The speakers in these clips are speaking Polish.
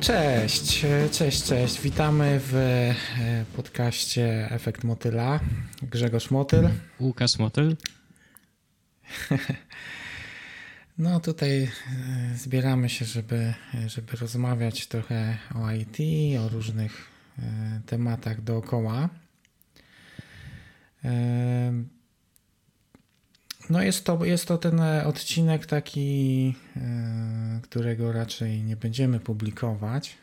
Cześć, cześć, cześć. Witamy w e, podcaście Efekt Motyla. Grzegorz Motyl. Łukasz Motyl. No tutaj e, zbieramy się, żeby, żeby rozmawiać trochę o IT, o różnych e, tematach dookoła. No jest to, jest to ten odcinek taki, którego raczej nie będziemy publikować.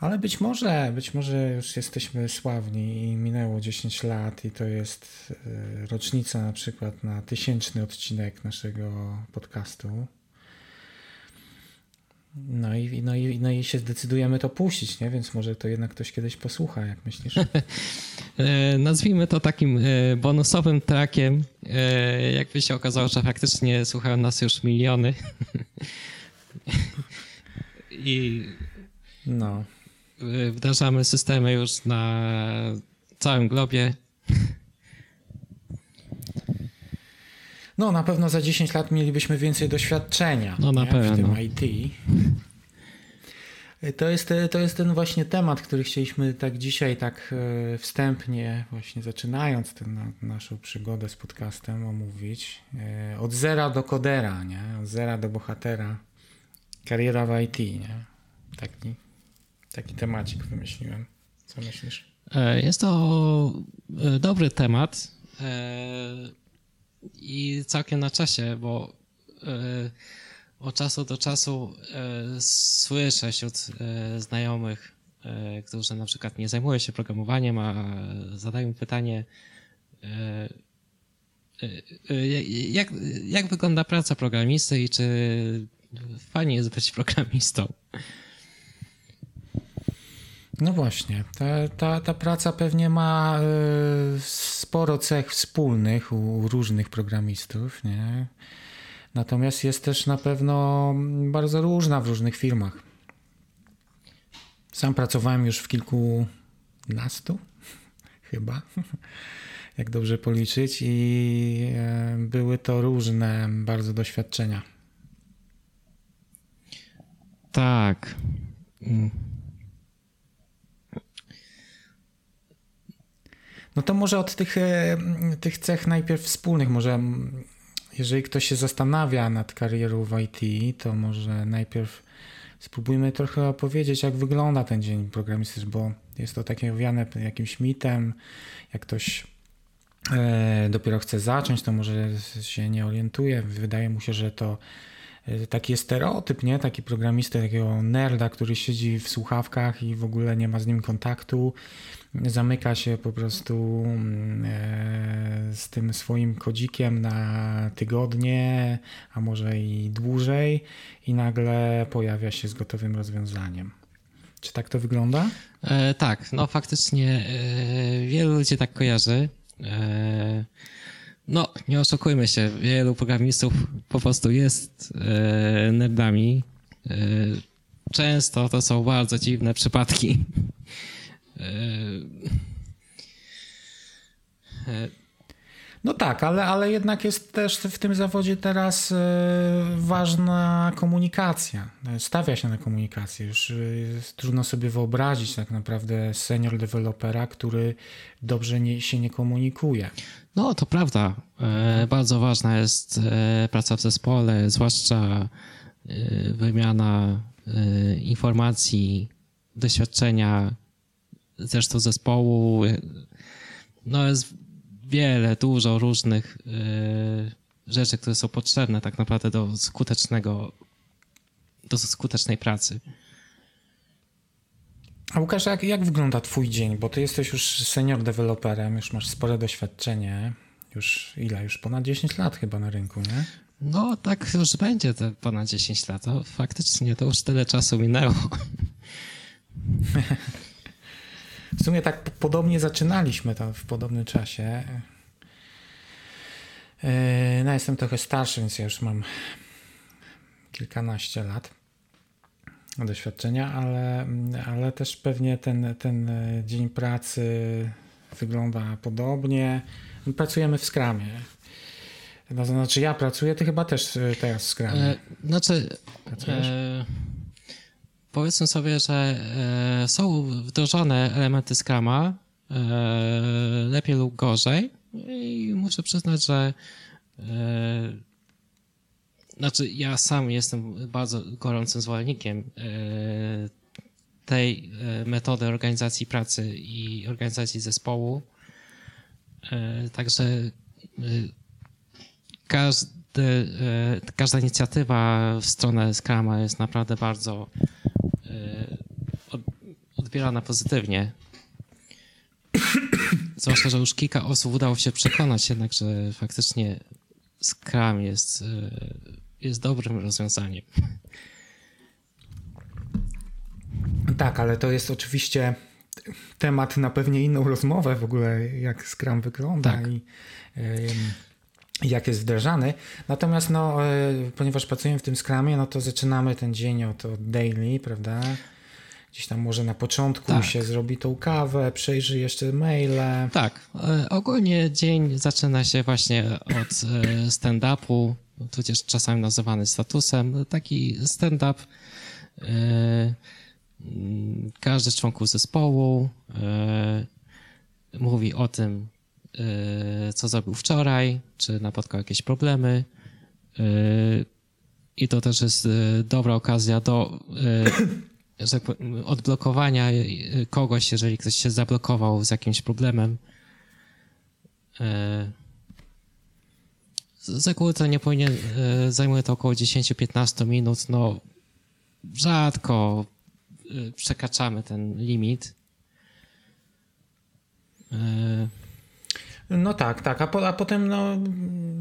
Ale być może, być może już jesteśmy sławni i minęło 10 lat i to jest e, rocznica na przykład na tysięczny odcinek naszego podcastu. No i, no, i, no i się zdecydujemy to puścić, nie? więc może to jednak ktoś kiedyś posłucha, jak myślisz? E, nazwijmy to takim e, bonusowym trackiem. Jakby się okazało, że faktycznie słuchają nas już miliony. I no. wdrażamy systemy już na całym globie. No, na pewno za 10 lat mielibyśmy więcej doświadczenia no, na pewno. w tym IT. To jest, to jest ten właśnie temat, który chcieliśmy tak dzisiaj, tak e, wstępnie, właśnie zaczynając tę naszą przygodę z podcastem, omówić. E, od zera do kodera, nie? Od zera do bohatera. Kariera w IT, nie? Taki, taki temacik wymyśliłem. Co myślisz? E, jest to dobry temat i całkiem na czasie, bo od czasu do czasu e, słyszę wśród e, znajomych, e, którzy na przykład nie zajmują się programowaniem, a zadają pytanie, e, e, e, jak, jak wygląda praca programisty i czy fajnie jest być programistą? No właśnie, ta, ta, ta praca pewnie ma sporo cech wspólnych u różnych programistów, nie? Natomiast jest też na pewno bardzo różna w różnych firmach. Sam pracowałem już w kilkunastu, chyba, jak dobrze policzyć, i e, były to różne bardzo doświadczenia. Tak. No to może od tych, e, tych cech najpierw wspólnych, może jeżeli ktoś się zastanawia nad karierą w IT, to może najpierw spróbujmy trochę opowiedzieć, jak wygląda ten dzień programisty, bo jest to takie owiane jakimś mitem. Jak ktoś e, dopiero chce zacząć, to może się nie orientuje. Wydaje mu się, że to taki jest stereotyp, nie? Taki programista, takiego nerda, który siedzi w słuchawkach i w ogóle nie ma z nim kontaktu zamyka się po prostu mm, e, z tym swoim kodzikiem na tygodnie, a może i dłużej, i nagle pojawia się z gotowym rozwiązaniem. Czy tak to wygląda? E, tak, no faktycznie e, wielu ludzi tak kojarzy. E, no, nie oszukujmy się, wielu programistów po prostu jest e, nerdami. E, często to są bardzo dziwne przypadki. No tak, ale, ale jednak jest też w tym zawodzie teraz e, ważna komunikacja. Stawia się na komunikację. Już e, trudno sobie wyobrazić tak naprawdę senior dewelopera, który dobrze nie, się nie komunikuje. No to prawda. E, bardzo ważna jest praca w zespole, zwłaszcza wymiana informacji, doświadczenia zresztą zespołu. No jest wiele, dużo różnych yy, rzeczy, które są potrzebne tak naprawdę do skutecznego, do skutecznej pracy. A Łukasz, jak, jak wygląda twój dzień? Bo ty jesteś już senior deweloperem, już masz spore doświadczenie. Już ile? Już ponad 10 lat chyba na rynku, nie? No tak już będzie te ponad 10 lat. To faktycznie to już tyle czasu minęło. W sumie tak podobnie zaczynaliśmy tam w podobnym czasie. E, no, jestem trochę starszy, więc ja już mam kilkanaście lat doświadczenia, ale, ale też pewnie ten, ten dzień pracy wygląda podobnie. Pracujemy w skramie. No, znaczy ja pracuję, ty chyba też teraz w skramie. E, znaczy, e, powiedzmy sobie, że są wdrożone elementy Scrama, lepiej lub gorzej i muszę przyznać, że znaczy ja sam jestem bardzo gorącym zwolennikiem tej metody organizacji pracy i organizacji zespołu. Także każdy, e, każda inicjatywa w stronę Scrama jest naprawdę bardzo e, odbierana pozytywnie. Zwłaszcza, że już kilka osób udało się przekonać jednak, że faktycznie Scrum jest, e, jest dobrym rozwiązaniem. Tak, ale to jest oczywiście temat na pewnie inną rozmowę w ogóle, jak Scrum wygląda tak. i jak jest wdrażany. Natomiast no, e, ponieważ pracujemy w tym Scrumie, no to zaczynamy ten dzień od, od daily, prawda? Gdzieś tam może na początku tak. się zrobi tą kawę, przejrzy jeszcze maile. Tak, e, ogólnie dzień zaczyna się właśnie od e, stand-upu, tudzież czasami nazywany statusem. Taki stand-up każdy z członków zespołu mówi o tym, co zrobił wczoraj, czy napotkał jakieś problemy. I to też jest dobra okazja do odblokowania kogoś, jeżeli ktoś się zablokował z jakimś problemem. Z reguły to nie powinien, zajmuje to około 10-15 minut. No, rzadko przekraczamy ten limit. No tak, tak, a, po, a potem no,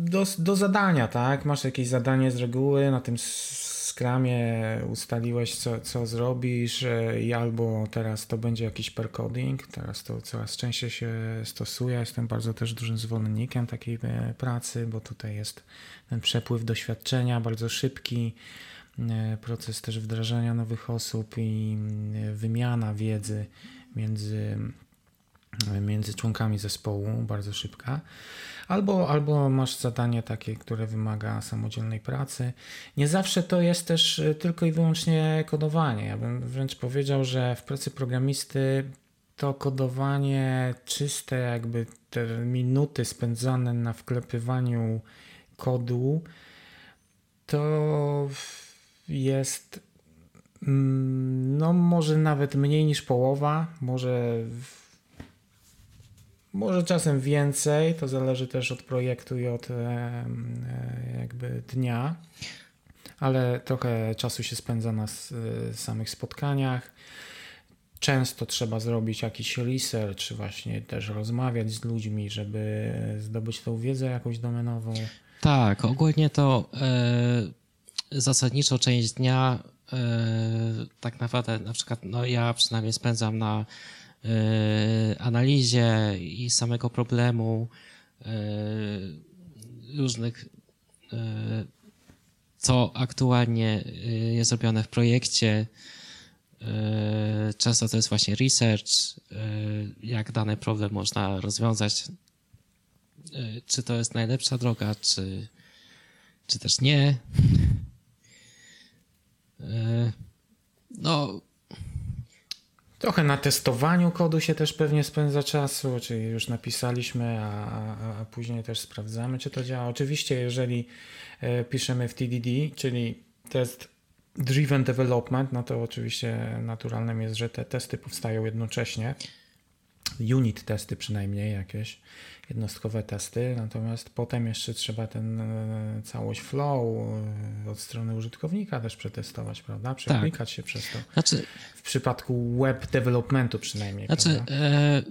do, do zadania, tak? Masz jakieś zadanie z reguły, na tym skramie ustaliłeś, co, co zrobisz e, i albo teraz to będzie jakiś percoding, teraz to coraz częściej się stosuje. Jestem bardzo też dużym zwolennikiem takiej e, pracy, bo tutaj jest ten przepływ doświadczenia bardzo szybki, e, proces też wdrażania nowych osób i wymiana wiedzy między między członkami zespołu, bardzo szybka, albo, albo masz zadanie takie, które wymaga samodzielnej pracy. Nie zawsze to jest też e, tylko i wyłącznie kodowanie. Ja bym wręcz powiedział, że w pracy programisty to kodowanie czyste, jakby te minuty spędzane na wklepywaniu kodu, to jest mm, no może nawet mniej niż połowa, może może czasem więcej, to zależy też od projektu i od e, jakby dnia, ale trochę czasu się spędza na samych spotkaniach. Często trzeba zrobić jakiś research, właśnie też rozmawiać z ludźmi, żeby zdobyć tą wiedzę jakąś domenową. Tak, ogólnie to e, zasadniczą część dnia e, tak naprawdę na przykład no ja przynajmniej spędzam na E, analizie i samego problemu, e, różnych, e, co aktualnie jest robione w projekcie. Często to jest właśnie research, jak dany problem można rozwiązać, czy to jest najlepsza droga, czy, czy też nie. No, Trochę na testowaniu kodu się też pewnie spędza czasu, czyli już napisaliśmy, a, a, a później też sprawdzamy, czy to działa. Oczywiście, jeżeli e, piszemy w TDD, czyli test driven development, no to oczywiście naturalnym jest, że te testy powstają jednocześnie. Unit testy przynajmniej jakieś jednostkowe testy, natomiast potem jeszcze trzeba ten e, całość flow e, od strony użytkownika też przetestować, prawda? Przeklikać tak. się przez to. Znaczy, w przypadku web developmentu przynajmniej. Znaczy, e,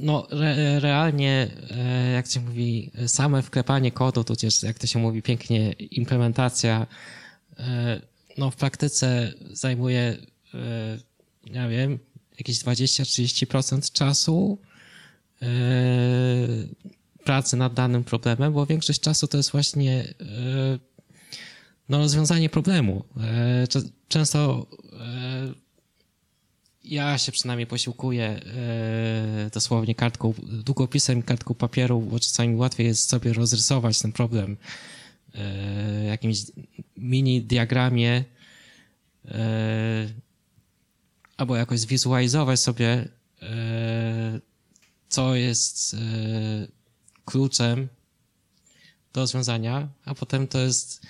no re, realnie, e, jak się mówi, same wklepanie kodu, tudzież jak to się mówi pięknie, implementacja, e, no w praktyce zajmuje, e, nie wiem, jakieś 20-30% czasu E, pracy nad danym problemem, bo większość czasu to jest właśnie e, no, rozwiązanie problemu. E, często ja się przynajmniej posiłkuję dosłownie kartką, długopisem, kartką papieru, bo czasami łatwiej jest sobie rozrysować ten problem jakimś mini diagramie albo jakoś zwizualizować sobie, co jest kluczem do rozwiązania, a potem to jest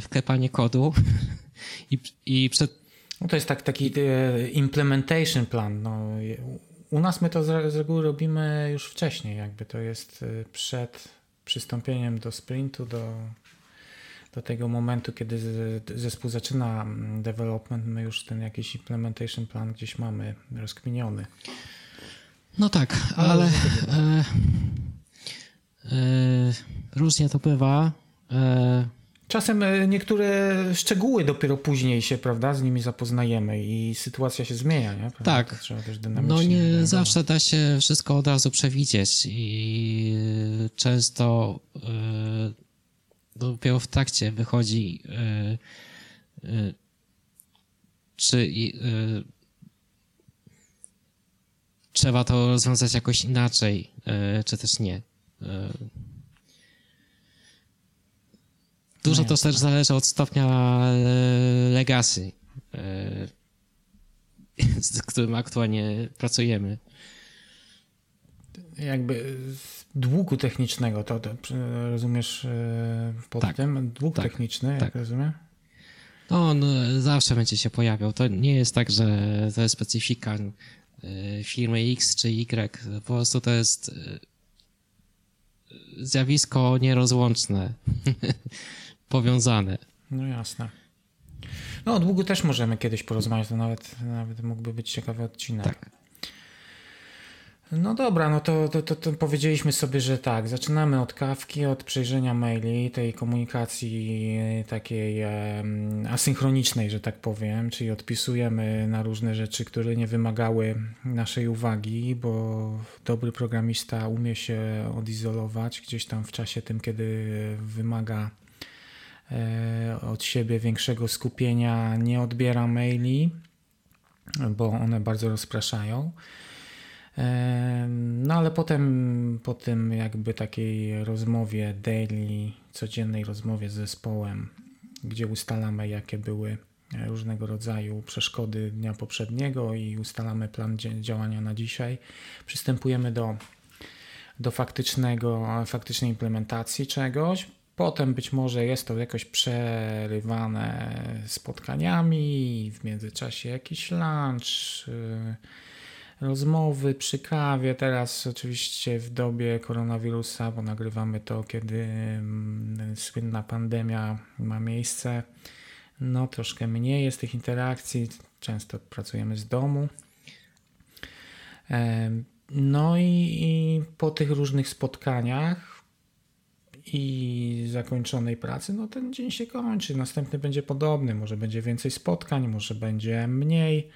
wklepanie kodu i, i przed... No to jest tak, taki implementation plan. No, u nas my to z reguły robimy już wcześniej, jakby to jest przed przystąpieniem do sprintu, do, do tego momentu, kiedy zespół zaczyna mm, development, my już ten jakiś implementation plan gdzieś mamy rozkminiony. No tak, ale e, e, różnie to bywa. E, Czasem e, niektóre szczegóły dopiero później się, prawda, z nimi zapoznajemy i sytuacja się zmienia, nie? Prawda? Tak. trzeba też no nie zawsze da się wszystko od razu przewidzieć i często y, dopiero w trakcie wychodzi y, y, czy trzeba to rozwiązać jakoś inaczej, czy też nie. Dużo to też zależy od stopnia e, legacy, e, z którym aktualnie pracujemy. Jakby długu technicznego, to, to rozumiesz e, pod tak, tym? Dług tak, techniczny, tak. jak rozumiem? No, on zawsze będzie się pojawiał. To nie jest tak, że to jest specyfika firmy X czy Y. Po prostu to jest zjawisko nierozłączne. powiązane. No jasne. No o długu też możemy kiedyś porozmawiać, to nawet, nawet mógłby być ciekawy odcinek. Tak. No dobra, no to, to, to, to, powiedzieliśmy sobie, że tak, zaczynamy od kawki, od przejrzenia maili, tej komunikacji takiej asynchronicznej, że tak powiem, czyli odpisujemy na różne rzeczy, które nie wymagały naszej uwagi, bo dobry programista umie się odizolować gdzieś tam w czasie tym, kiedy wymaga E, od siebie większego skupienia, nie odbiera maili, bo one bardzo rozpraszają. E, no ale potem po tym jakby takiej rozmowie daily, codziennej rozmowie z zespołem, gdzie ustalamy jakie były różnego rodzaju przeszkody dnia poprzedniego i ustalamy plan działania na dzisiaj, przystępujemy do, do faktycznego, faktycznej implementacji czegoś. Potem być może jest to jakoś przerywane spotkaniami, w międzyczasie jakiś lunch, y, rozmowy przy kawie. Teraz oczywiście w dobie koronawirusa, bo nagrywamy to, kiedy mm, słynna pandemia ma miejsce, no troszkę mniej jest tych interakcji, często pracujemy z domu. No i, i po tych różnych spotkaniach i zakończonej pracy, no ten dzień się kończy. Następny będzie podobny, może będzie więcej spotkań, może będzie mniej,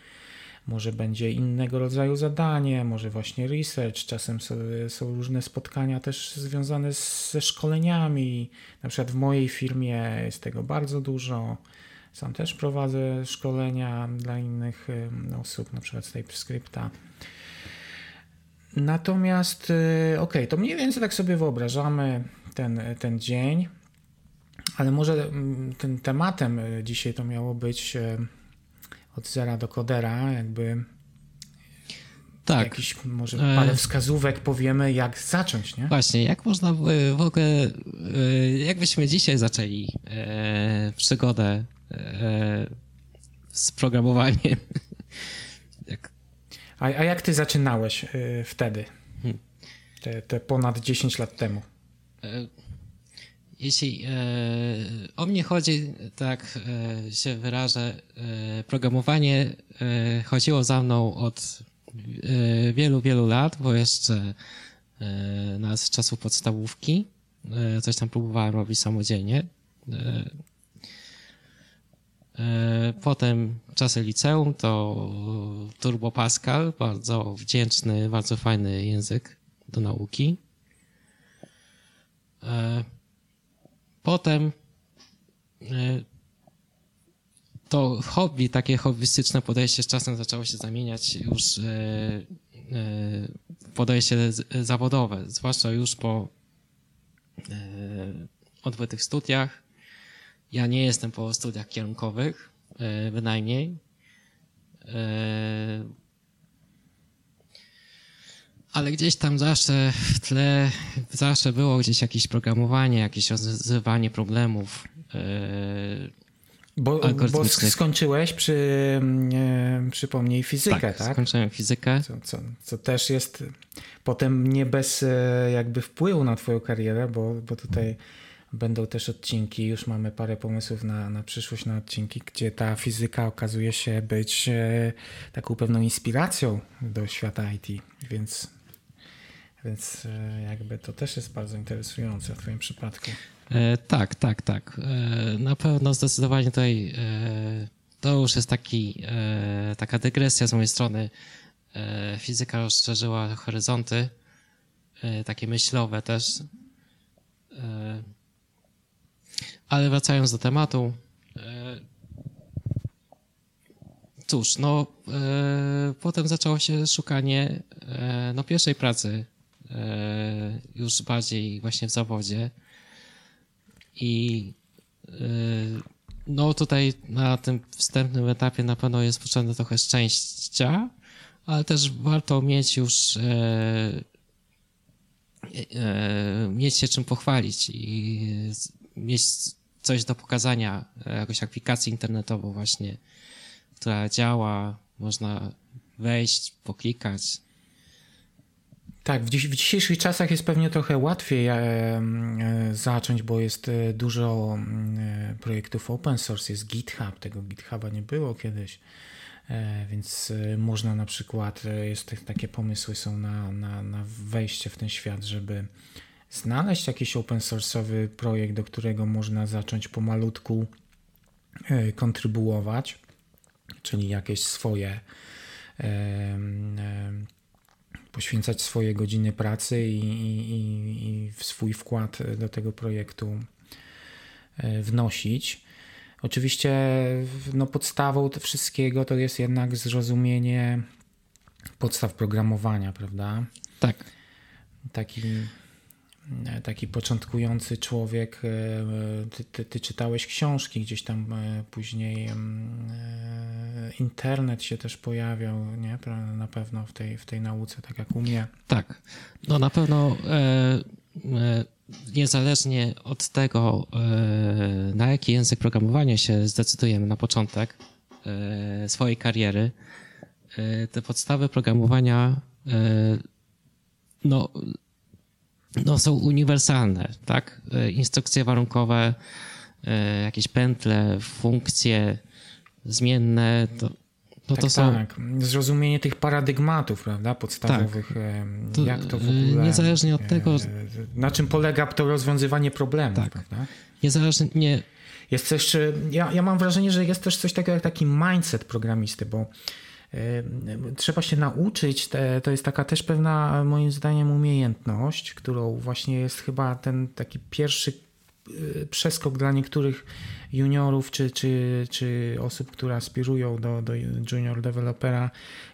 może będzie innego rodzaju zadanie, może właśnie research. Czasem są, różne spotkania też związane z, ze szkoleniami. Na przykład w mojej firmie jest tego bardzo dużo. Sam też prowadzę szkolenia dla innych osób, na przykład z TypeScripta. Natomiast, y, ok, to mniej więcej tak sobie wyobrażamy ten, ten dzień, ale może mm, tym tematem e, dzisiaj to miało być od zera do kodera, jakby tak. Jakiś może e, parę wskazówek powiemy, jak zacząć, nie? Właśnie, jak można w ogóle, jakbyśmy dzisiaj zaczęli przygodę z programowaniem? A, a jak ty zaczynałeś wtedy? Hmm. Te, te ponad 10 lat temu? E, jeśli e, o mnie chodzi, tak e, się wyrażę, programowanie chodziło za mną od wielu, wielu lat, bo jeszcze na czasów podstawówki coś tam próbowałem robić samodzielnie. Potem czasy liceum to Turbo Pascal, bardzo wdzięczny, bardzo fajny język do nauki. E, potem e, to hobby, takie hobbystyczne podejście z czasem zaczęło się zamieniać już e, w podejście zawodowe, zwłaszcza już po odbytych studiach. Ja nie jestem po studiach kierunkowych, bynajmniej. Ale gdzieś tam zawsze w tle, zawsze było gdzieś jakieś programowanie, jakieś rozwiązywanie problemów. Bo, bo skończyłeś przy, e, przypomnij, fizykę, tak? tak? skończyłem fizykę. Co, co, co, też jest potem nie bez e, jakby wpływu na twoją karierę, bo, bo tutaj będą też odcinki, już mamy parę pomysłów na, na przyszłość, na odcinki, gdzie ta fizyka okazuje się być e, taką pewną inspiracją do świata IT, więc, więc e, jakby to też jest bardzo interesujące w twoim przypadku. E, tak, tak, tak. E, na pewno zdecydowanie tutaj e, to już jest taki, taka dygresja z mojej strony. Fizyka rozszerzyła horyzonty, takie myślowe też. Ale wracając do tematu, cóż, no potem zaczęło się szukanie no, pierwszej pracy, już bardziej właśnie w zawodzie. I y, no tutaj na tym wstępnym etapie na pewno jest potrzebne trochę szczęścia, ale też warto mieć już e, e, mieć się czym pochwalić i mieć coś do pokazania, jakąś aplikację internetową właśnie, która działa, można wejść, poklikać, tak, w, dziś, w, dzisiejszych czasach jest pewnie trochę łatwiej e, e, zacząć, bo jest e, dużo e, projektów open source, jest GitHub, tego GitHuba nie było kiedyś, e, więc e, można na przykład, jest takie pomysły są na, na, na wejście w ten świat, żeby znaleźć jakiś open source'owy projekt, do którego można zacząć pomalutku kontrybuować, czyli jakieś swoje poświęcać swoje godziny pracy i, i, i swój wkład do tego projektu e, wnosić. Oczywiście no, podstawą wszystkiego to jest jednak zrozumienie podstaw programowania, prawda? Tak. Taki taki początkujący człowiek, e, ty, ty, ty, czytałeś książki, gdzieś tam e, później e, internet się też pojawiał, nie? Na pewno w tej, w tej nauce, tak jak u mnie. Tak, no na pewno niezależnie od tego, na jaki język programowania się zdecydujemy na początek swojej kariery, te podstawy programowania no, no, są uniwersalne, tak? E, instrukcje warunkowe, e, jakieś pętle, funkcje zmienne, to, no tak, to są... Tak, zrozumienie tych paradygmatów, prawda, podstawowych, tak. to, jak to w ogóle... Niezależnie od tego... Na czym polega to rozwiązywanie problemu, tak. prawda? Niezależnie... Jest też, ja, ja mam wrażenie, że jest też coś takiego jak taki mindset programisty, bo trzeba się nauczyć, to jest taka też pewna moim zdaniem umiejętność, którą właśnie jest chyba ten taki pierwszy y, przeskok dla niektórych juniorów czy, czy, czy osób, które aspirują do, do junior developera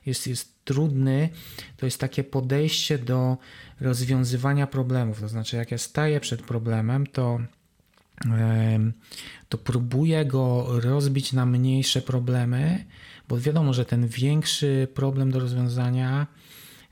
jest, jest trudny, to jest takie podejście do rozwiązywania problemów. To znaczy, jak ja staję przed problemem, to to próbuję go rozbić na mniejsze problemy, bo wiadomo, że ten większy problem do rozwiązania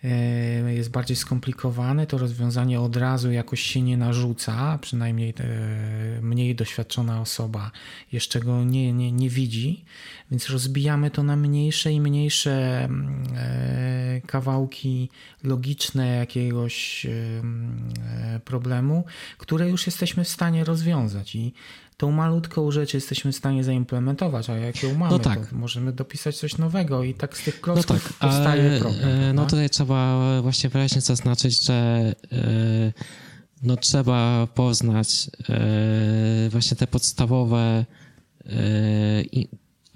e, jest bardziej skomplikowany, to rozwiązanie od razu jakoś się nie narzuca, przynajmniej e, mniej doświadczona osoba jeszcze go nie, nie, nie widzi, więc rozbijamy to na mniejsze i mniejsze mm, e, kawałki logiczne jakiegoś problemu, które już jesteśmy w stanie rozwiązać. I tą malutką rzecz jesteśmy w stanie zaimplementować, a jak ją mamy, no tak. to możemy dopisać coś nowego i tak z tych klocków no tak, powstaje ale, program. E, no tutaj trzeba właśnie wyraźnie zaznaczyć, że e, no trzeba poznać e, właśnie te podstawowe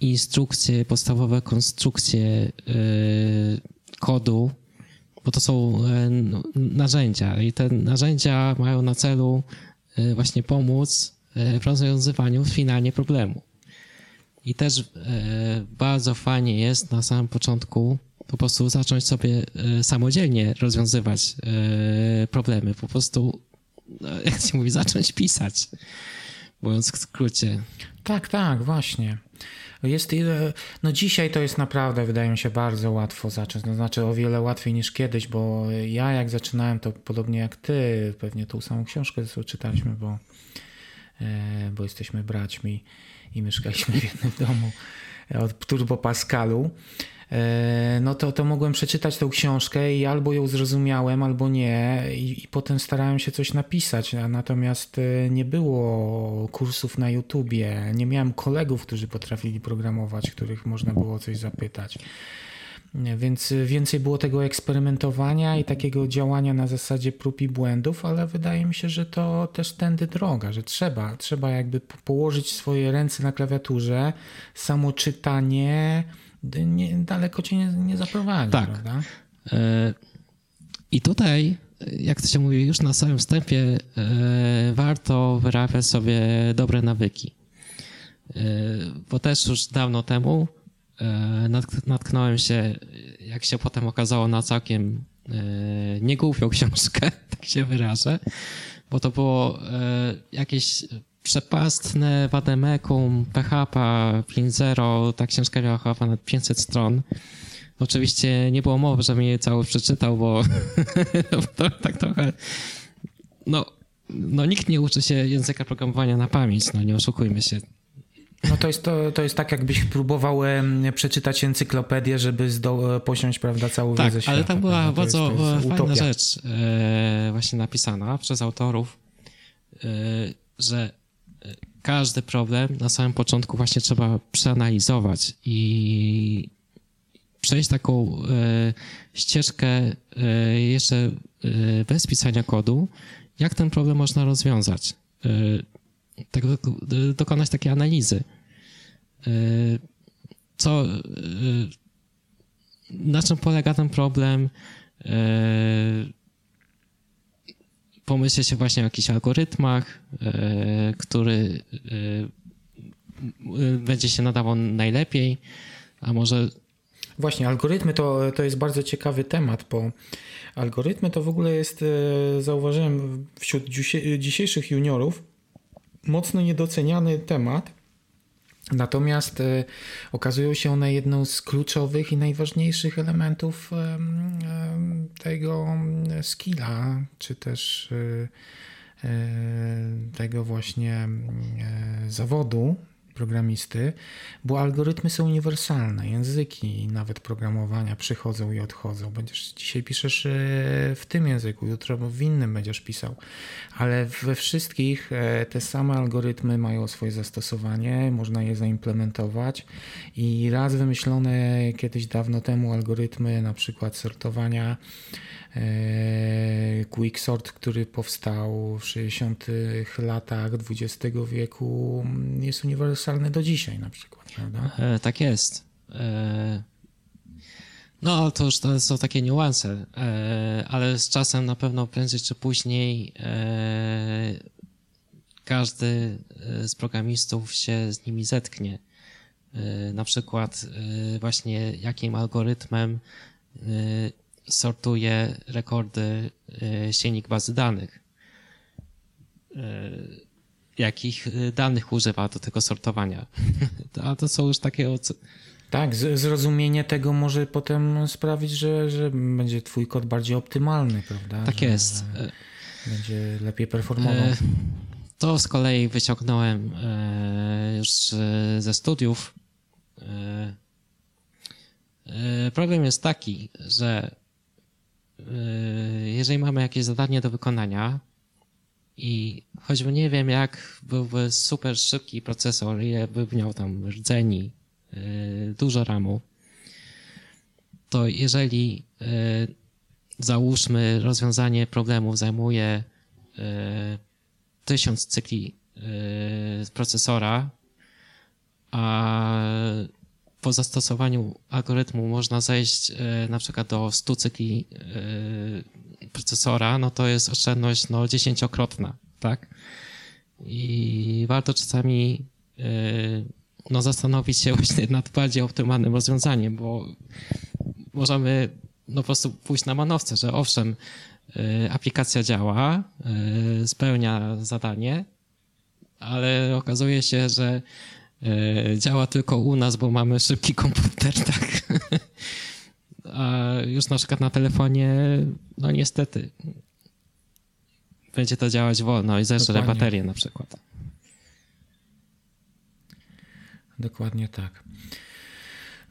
instrukcje, podstawowe konstrukcje kodu, bo to są no, narzędzia i te narzędzia mają na celu właśnie pomóc E, w rozwiązywaniu finalnie problemu. I też e, bardzo fajnie jest na samym początku po prostu zacząć sobie e, samodzielnie rozwiązywać problemy. Po prostu, no, jak się mówi, zacząć pisać, mówiąc w skrócie. Tak, tak, właśnie. Jest, no dzisiaj to jest naprawdę, wydaje mi się, bardzo łatwo zacząć. To znaczy o wiele łatwiej niż kiedyś, bo ja jak zaczynałem, to podobnie jak ty, pewnie tą samą książkę czytaliśmy, bo, e, bo jesteśmy braćmi i mieszkaliśmy w jednym domu od Turbo Pascalu. E, no to, to mogłem przeczytać tą książkę i albo ją zrozumiałem, albo nie, i, i potem starałem się coś napisać. Natomiast e, nie było kursów na YouTubie, nie miałem kolegów, którzy potrafili programować, których można było coś zapytać. Więc więcej było tego eksperymentowania i takiego działania na zasadzie prób i błędów, ale wydaje mi się, że to też tędy droga, że trzeba, trzeba jakby położyć swoje ręce na klawiaturze, samo czytanie, nie, daleko cię nie, nie zaprowadzi, tak. prawda? E, I tutaj, jak to się mówi już na samym wstępie, e, warto wyrabiać sobie dobre nawyki. E, bo też już dawno temu natknąłem się, jak się potem okazało, na całkiem niegłupią książkę, tak się wyrażę, bo to było jakieś przepastne Wademekum, PHP 5.0, ta książka miała chyba ponad 500 stron. Oczywiście nie było mowy, żebym je cały przeczytał, bo to, tak trochę... No, no nikt nie uczy się języka programowania na pamięć, no nie oszukujmy się. No to jest, to, to jest tak, jakbyś próbował przeczytać encyklopedię, żeby zdo, posiąść prawda, całą tak, wiedzę świata. ale tam była bardzo to jest, to fajna utopia. rzecz e, właśnie napisana przez autorów, e, że każdy problem na samym początku właśnie trzeba przeanalizować i przejść taką e, ścieżkę e, jeszcze e, bez pisania kodu, jak ten problem można rozwiązać. E, tak, dokonać takiej analizy. E, co, e, na czym polega ten problem, pomyśleć się właśnie o jakichś algorytmach, który będzie się nadawał najlepiej, a może... Właśnie, algorytmy to, to jest bardzo ciekawy temat, bo algorytmy to w ogóle jest, zauważyłem wśród dzisiejszych juniorów, mocno niedoceniany temat, Natomiast e, okazują się one jedną z kluczowych i najważniejszych elementów tego skilla, czy też e, e, tego właśnie zawodu, programisty, bo algorytmy są uniwersalne, języki nawet programowania przychodzą i odchodzą. Będziesz dzisiaj piszesz e, w tym języku, jutro w innym będziesz pisał, ale we wszystkich e, te same algorytmy mają swoje zastosowanie, można je zaimplementować i raz wymyślone kiedyś dawno temu algorytmy na przykład sortowania Quicksort, który powstał w 60 latach XX wieku, jest uniwersalny do dzisiaj na przykład, prawda? E, tak jest. E, no, to już to są takie niuanse, e, ale z czasem na pewno prędzej czy później e, każdy e, z programistów się z nimi zetknie. Na przykład właśnie jakim algorytmem sortuje rekordy e, silnik bazy danych. E, jakich e, danych używa do tego sortowania? A to są już takie. Tak, zrozumienie tego może potem sprawić, że, że będzie twój kod bardziej optymalny, prawda? Tak że, jest. będzie lepiej performował. To z kolei wyciągnąłem już ze studiów. Problem jest taki, że jeżeli mamy jakieś zadanie do wykonania i choćby nie wiem, jak byłby super szybki procesor, ile by miał tam rdzeni, yy, dużo RAMu, to jeżeli yy, załóżmy rozwiązanie problemów zajmuje tysiąc cykli procesora, a po zastosowaniu algorytmu można zejść e, na przykład do 100 cykli e, procesora, no to jest oszczędność no, dziesięciokrotna, tak? I warto czasami e, no, zastanowić się właśnie nad bardziej optymalnym rozwiązaniem, bo możemy no, po prostu pójść na manowce, że owszem, aplikacja działa, spełnia zadanie, ale okazuje się, że działa tylko u nas, bo mamy szybki komputer, tak. A już na przykład na telefonie, no niestety, będzie to działać wolno i zeżre baterię na przykład. Dokładnie tak.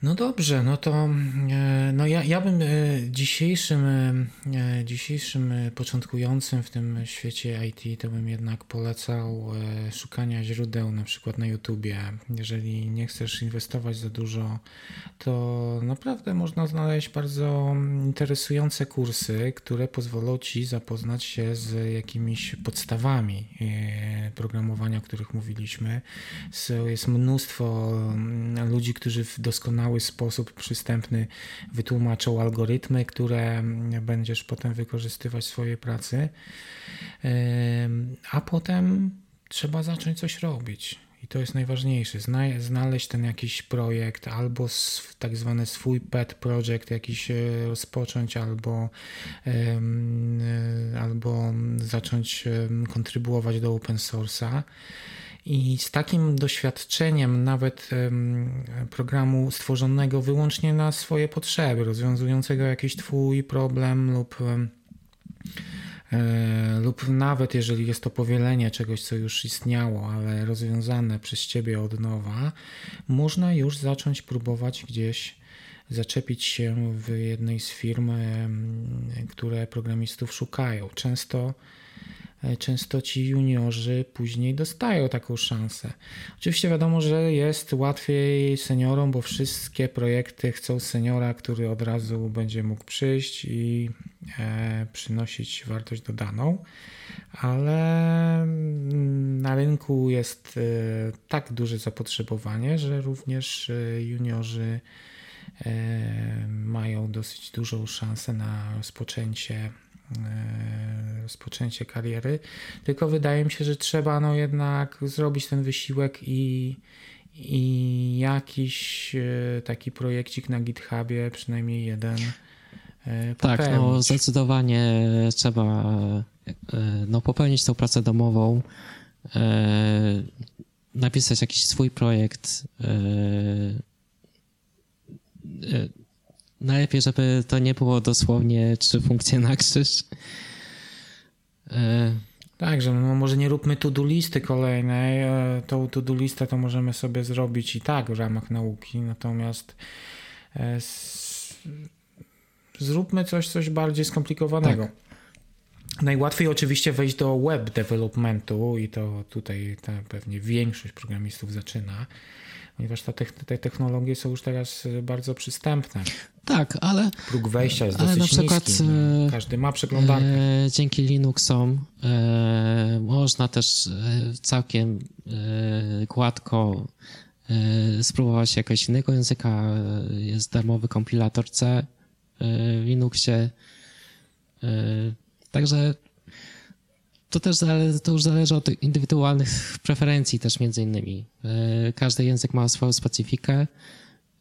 No dobrze, no to e, no ja, ja bym e, dzisiejszym, e, dzisiejszym początkującym w tym świecie IT to bym jednak polecał szukania źródeł na przykład na YouTubie. Jeżeli nie chcesz inwestować za dużo, to naprawdę można znaleźć bardzo interesujące kursy, które pozwolą Ci zapoznać się z jakimiś podstawami programowania, o których mówiliśmy. Jest mnóstwo ludzi, którzy w doskonały sposób przystępny wytłumaczą algorytmy, które będziesz potem wykorzystywać w swojej pracy. A potem trzeba zacząć coś robić. I to jest najważniejsze. Znaleźć ten jakiś projekt, albo tak zwany swój pet project jakiś e, rozpocząć, albo, albo zacząć kontrybuować do open source'a. I z takim doświadczeniem nawet programu stworzonego wyłącznie na swoje potrzeby, rozwiązującego jakiś Twój problem lub e, lub nawet jeżeli jest to powielenie czegoś, co już istniało, ale rozwiązane przez Ciebie od nowa, można już zacząć próbować gdzieś zaczepić się w jednej z firm, które programistów szukają. Często często ci juniorzy później dostają taką szansę. Oczywiście wiadomo, że jest łatwiej seniorom, bo wszystkie projekty chcą seniora, który od razu będzie mógł przyjść i e, przynosić wartość dodaną, ale mm, na rynku jest e, tak duże zapotrzebowanie, że również juniorzy mają dosyć dużą szansę na rozpoczęcie E, rozpoczęcie kariery, tylko wydaje mi się, że trzeba no jednak zrobić ten wysiłek i, i jakiś e, taki projekcik na GitHubie, przynajmniej jeden. Popełnić. Tak, no zdecydowanie trzeba e, no, popełnić tą pracę domową, napisać jakiś swój projekt, Najlepiej, żeby to nie było dosłownie trzy funkcje na krzyż. E... Tak, że no może nie róbmy to-do listy kolejnej. E, tą to-do listę to możemy sobie zrobić i tak w ramach nauki, natomiast e, zróbmy coś, coś bardziej skomplikowanego. Tak. Najłatwiej oczywiście wejść do web developmentu i to tutaj pewnie większość programistów zaczyna ponieważ te, te technologie są już teraz e, bardzo przystępne. Tak, ale. Próg wejścia jest dosyć na przykład, niski. E, każdy ma przeglądarkę. E, dzięki Linuxom e, można też całkiem e, gładko spróbować jakiegoś innego języka. Jest darmowy kompilator C w Linuxie. Także to też zależy, to już zależy od indywidualnych preferencji też między innymi. E, każdy język ma swoją specyfikę,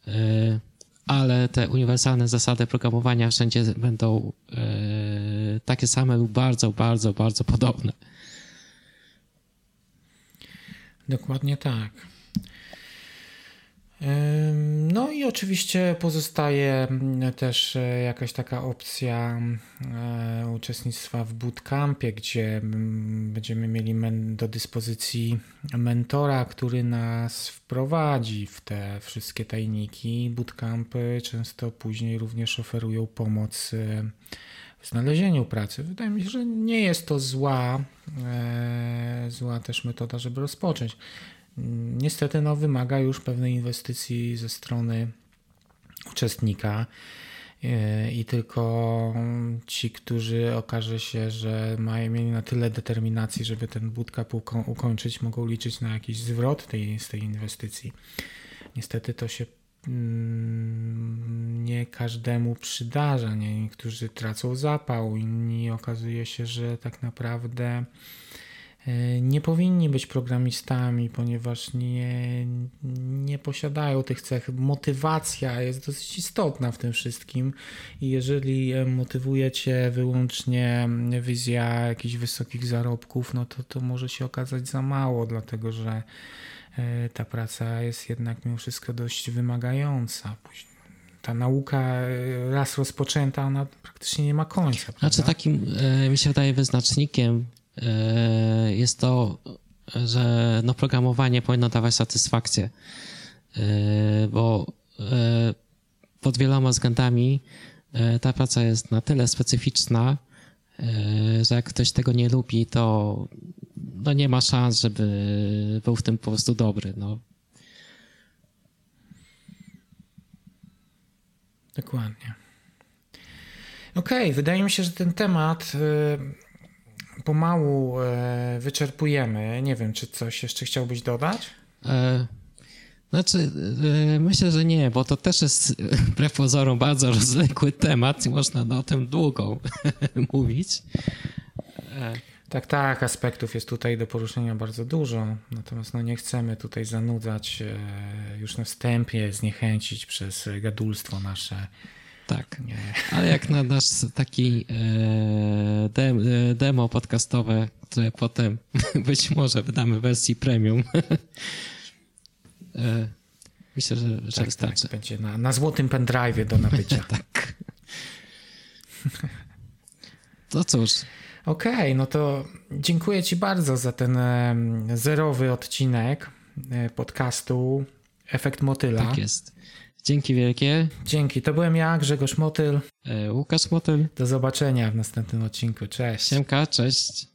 e, ale te uniwersalne zasady programowania wszędzie będą e, takie same lub bardzo, bardzo, bardzo podobne. Dokładnie tak. No i oczywiście pozostaje mm, też e, jakaś taka opcja e, uczestnictwa w bootcampie, gdzie mm, będziemy mieli do dyspozycji mentora, który nas wprowadzi w te wszystkie tajniki. Bootcampy często później również oferują pomoc e, w znalezieniu pracy. Wydaje mi się, że nie jest to zła, zła też metoda, żeby rozpocząć niestety no, wymaga już pewnej inwestycji ze strony uczestnika. E, I tylko ci, którzy okaże się, że mają mieli na tyle determinacji, żeby ten bootcamp ukończyć, mogą liczyć na jakiś zwrot tej, z tej inwestycji. Niestety to się mm, nie każdemu przydarza. Nie? Niektórzy tracą zapał, inni okazuje się, że tak naprawdę nie powinni być programistami, ponieważ nie, nie posiadają tych cech. Motywacja jest dosyć istotna w tym wszystkim i jeżeli e, motywujecie wyłącznie wizja jakichś wysokich zarobków, no to to może się okazać za mało, dlatego że e, ta praca jest jednak mimo wszystko dość wymagająca. Ta nauka e, raz rozpoczęta, ona praktycznie nie ma końca. Znaczy prawda? takim, e, mi się wydaje, wyznacznikiem e, jest to, że no, programowanie powinno dawać satysfakcję, E, bo e, pod wieloma względami e, ta praca jest na tyle specyficzna, e, że jak ktoś tego nie lubi, to no nie ma szans, żeby był w tym po prostu dobry. No. Dokładnie. Okej, wydaje mi się, że ten temat y, pomału y, wyczerpujemy. Nie wiem, czy coś jeszcze chciałbyś dodać? E, Znaczy, e, myślę, że nie, bo to też jest e, wbrew pozorom bardzo rozległy temat i można no, o tym długo mówić. E, Tak, tak, aspektów jest tutaj do poruszenia bardzo dużo, natomiast no nie chcemy tutaj zanudzać e, już na wstępie, zniechęcić przez gadulstwo nasze. Tak, ale jak na nasz taki e, e, demo podcastowe, które potem być może wydamy w wersji premium, e, myślę, że, że Tak, wystarczy. tak, będzie na, na złotym pendrive'ie do nabycia. Tak. To cóż, Okej, no to dziękuję Ci bardzo za ten em, zerowy odcinek e, podcastu Efekt Motyla. tak jest. Dzięki wielkie. Dzięki, to byłem ja, Grzegorz Motyl. E, Łukasz Motyl. Do zobaczenia w następnym odcinku. Cześć. Siemka, cześć.